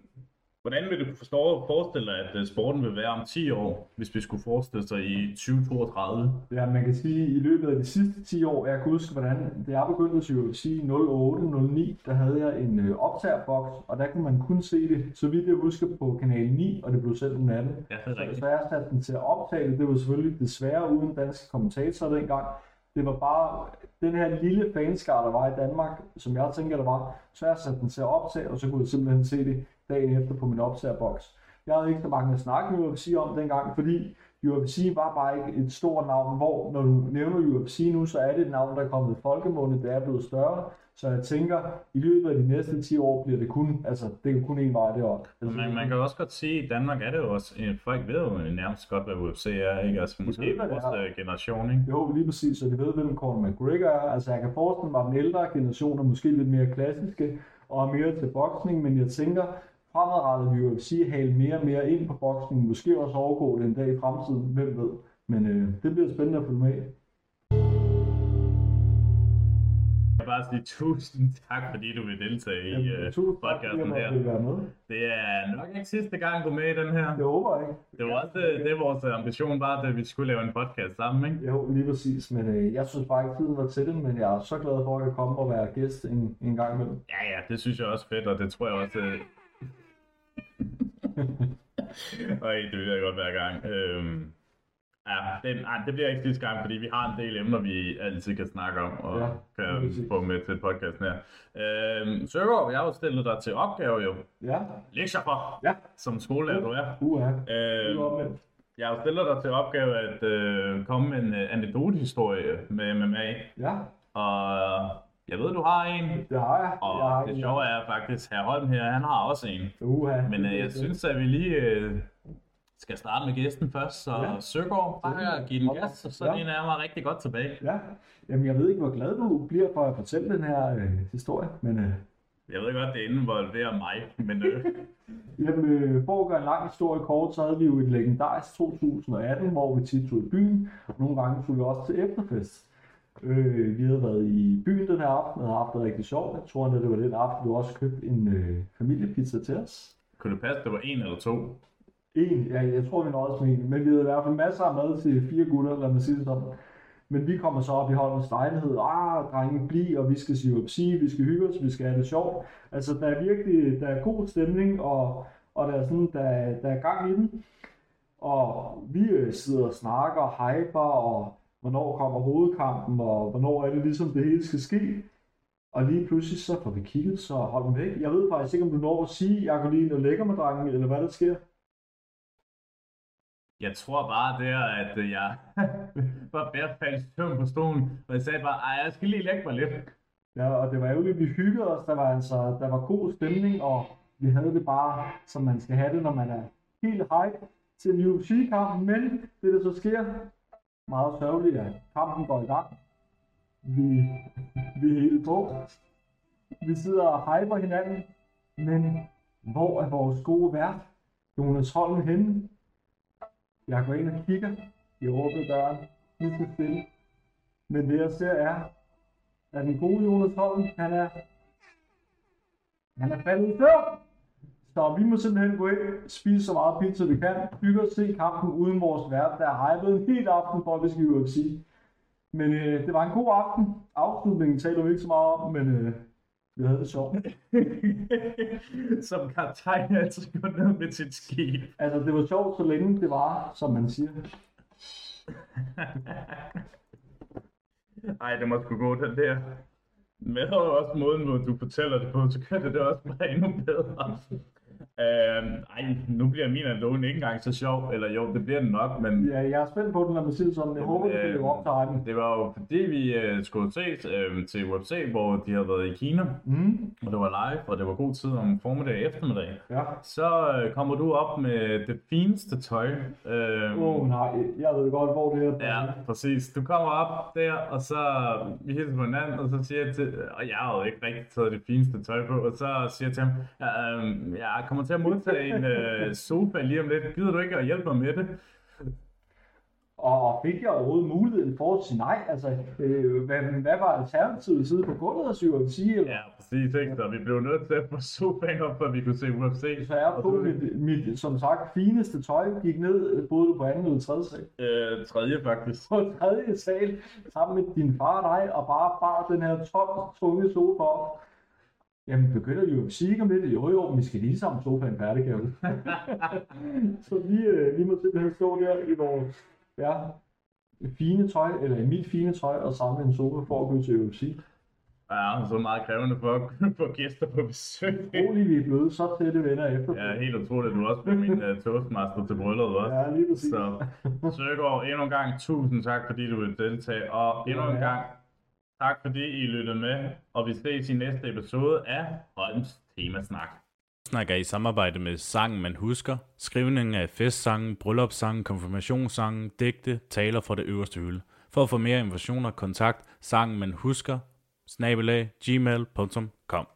hvordan vil du forstå, forestille dig, at øh, sporten vil være om 10 år, hvis vi skulle forestille sig i 2032? Ja, man kan sige, at i løbet af de sidste 10 år, jeg kan huske, hvordan det jeg begyndte at UFC 08-09, der havde jeg en øh, optagerboks, og der kunne man kun se det, så vidt jeg husker, på kanal 9, og det blev sendt om natten. Ja, det er rigtigt. så jeg satte den til at optage det. Det var selvfølgelig desværre uden danske kommentatorer dengang. Det var bare den her lille fanskar, der var i Danmark, som jeg tænker, der var. Så jeg satte den til at optage, og så kunne jeg simpelthen se det dagen efter på min optagerboks. Jeg havde ikke så mange at snakke med UFC om dengang, fordi UFC var bare ikke et stort navn, hvor når du nævner UFC nu, så er det et navn, der er kommet i folkemunde, det er blevet større. Så jeg tænker, i løbet af de næste 10 år bliver det kun, altså det kan kun en vej derop. Altså, Man, man kan også godt sige, at i Danmark er det jo også, øh, folk ved jo nærmest godt, hvad UFC er, ikke? Altså måske ved, vores er. øh, generation, ikke? Jo, lige præcis, så de ved, hvem Conor McGregor er. Altså, jeg kan forestille mig, at den ældre generation er måske lidt mere klassiske og er mere til boksning, men jeg tænker, fremadrettet vil UFC hale mere og mere ind på boksning, måske også overgå det en dag i fremtiden, hvem ved. Men øh, det bliver spændende at følge med. Jeg bare sige tusind tak, fordi du vil deltage i Jamen, øh, tusind tak, fordi podcasten her. Det er nok ikke sidste gang, du er med i den her. Det håber jeg ikke. Det var også øh, det, vores ambition var, at vi skulle lave en podcast sammen, ikke? Jo, lige præcis, men øh, jeg synes bare ikke, tiden var til det, men jeg er så glad for, at jeg kan komme og være gæst en, en gang imellem. Ja, ja, det synes jeg også fedt, og det tror jeg også... <laughs> Øj, det vil jeg godt hver gang. Øhm... Ja, det, nej, det bliver ikke sidste gang, fordi vi har en del emner, vi altid kan snakke om, og Ja, kan præcis. få med til podcasten her. Øhm, Søgaard, jeg har jo stillet dig til opgave jo. Ja, Lektier for, ja, som skolelærer du er. uha. Øhm. Jeg har stillet dig til opgave at øh, komme med en øh, anekdotehistorie med MMA, Ja, og jeg ved, du har en, det har jeg. og jeg har det en. sjove er faktisk, herr Holm her, han har også en. Uha. Men øh, jeg synes, at vi lige øh, skal starte med gæsten først, så Ja. Søgaard, bare give den gas, så Ja. den er mig rigtig godt tilbage. Ja, jamen jeg ved ikke, hvor glad du bliver for at fortælle den her øh, historie, men øh, Jeg ved godt, det involverer mig, men øh, <laughs> jamen, øh, for at gøre en lang historie kort, så havde vi jo et legendarisk 2018, hvor vi tit tog i byen, og nogle gange tog vi også til efterfest. Øh, vi havde været i byen den her aften, og havde haft det rigtig sjovt. Jeg tror, at det var den aften, du også købte en øh, familiepizza til os. kunne det passe, at det var en eller to? En, ja, jeg tror, vi nåede med en, men vi havde i hvert fald masser af mad til fire gutter, lad mig sige det sådan. Men vi kommer så op i Holmens lejlighed, ah, drenge, bliv, og vi skal sige op sige, vi skal hygge os, vi skal have det sjovt. Altså, der er virkelig, der er god stemning, og, og der er sådan, der, der er gang i den. Og vi øh, sidder og snakker og hyper, og hvornår kommer hovedkampen, og hvornår er det ligesom, det hele skal ske. Og lige pludselig så får vi kigget, så hold den væk. Jeg ved faktisk ikke, om du når at sige, jeg går lige ind og lægger med drengen, eller hvad der sker. Jeg tror bare der, at øh, jeg <laughs> var ved at falde søvn på stolen, og jeg sagde bare, ej, jeg skal lige lægge mig lidt. Ja, og det var ærgerligt, vi hyggede os. Der var altså, der var god stemning, og vi havde det bare, som man skal have det, når man er helt hype til en UFC-kamp. Men det, der så sker, meget sørgeligt, at kampen går i gang. Vi, vi er helt på. Vi sidder og hyper hinanden, men hvor er vores gode vært, Jonas Holm, henne? Jeg går ind og kigger. I åbner døren. Vi skal stille. Men det jeg ser er, at den gode Jonas Holm, han er, han er faldet i søvn. Så vi må simpelthen gå ind, spise så meget pizza vi kan, hygge og se kampen uden vores vært, der har hypet en helt aften for, at vi skal UFC. Men øh, det var en god aften. Afslutningen taler vi ikke så meget om, men øh, vi havde det sjovt. <laughs> Som kaptajn altid gå ned med sit skib. Altså, det var sjovt, så længe det var, som man siger. <laughs> Ej, det må sgu gå, den der. Med også måden, hvor du fortæller det på, så kan det da også bare endnu bedre. Øh, ej, nu bliver min alone ikke engang så sjov, eller jo, det bliver den nok, men... Ja, jeg er spændt på den, når man siger sådan. Jeg håber, det bliver op til hypen. Det var jo fordi, vi øh, skulle se øh, til UFC, hvor de havde været i Kina, Mm. og det var live, og det var god tid om formiddag og eftermiddag. Ja. Så øh, kommer du op med det fineste tøj. Øh, Åh oh, nej, jeg ved godt, hvor det er. Ja, præcis. Du kommer op der, og så vi hilser på hinanden, og så siger jeg til, og jeg har jo ikke rigtig taget det fineste tøj på, og så siger jeg til ham, ja, øhm, jeg kommer til at modtage en øh, sofa lige om lidt. Gider du ikke at hjælpe mig med det? Og fik jeg overhovedet muligheden for at sige nej? Altså, øh, hvad, hvad var alternativet? Sidde på gulvet og syge og sige? Eller? Ja, præcis. Ikke? Så vi blev nødt til at få sofaen op, for vi kunne se UFC. Så jeg på mit, mit, som sagt, fineste tøj, gik ned, boede du på anden eller tredje sal. Øh, tredje faktisk. På tredje sal, sammen med din far og dig, og bare bar den her tom, tunge sofa op. Jamen, begynder vi jo at sige om lidt, jo jo, vi skal lige sammen sofaen færdig, kan. <laughs> Så vi, øh, vi må simpelthen stå der i vores ja, fine tøj, eller i mit fine tøj, og samle en sofa for at gå til UFC. Ja, så meget krævende for at få gæster på besøg. Rolig, vi er blevet så tætte venner efter. Ja, helt utroligt, at du også blev min uh, toastmaster til brylluppet også. Ja, lige præcis. Så Søgaard, endnu en gang tusind tak, fordi du vil deltage, og endnu en Ja. gang tak, fordi I lyttede med, og vi ses i næste episode af Holms Temasnak. Snakker i samarbejde med Sangen Man Husker, skrivning af festsangen, bryllupssangen, konfirmationssangen, digte, taler fra det øverste hylde. For at få mere informationer, kontakt sangen man husker, snabelag, gmail.com.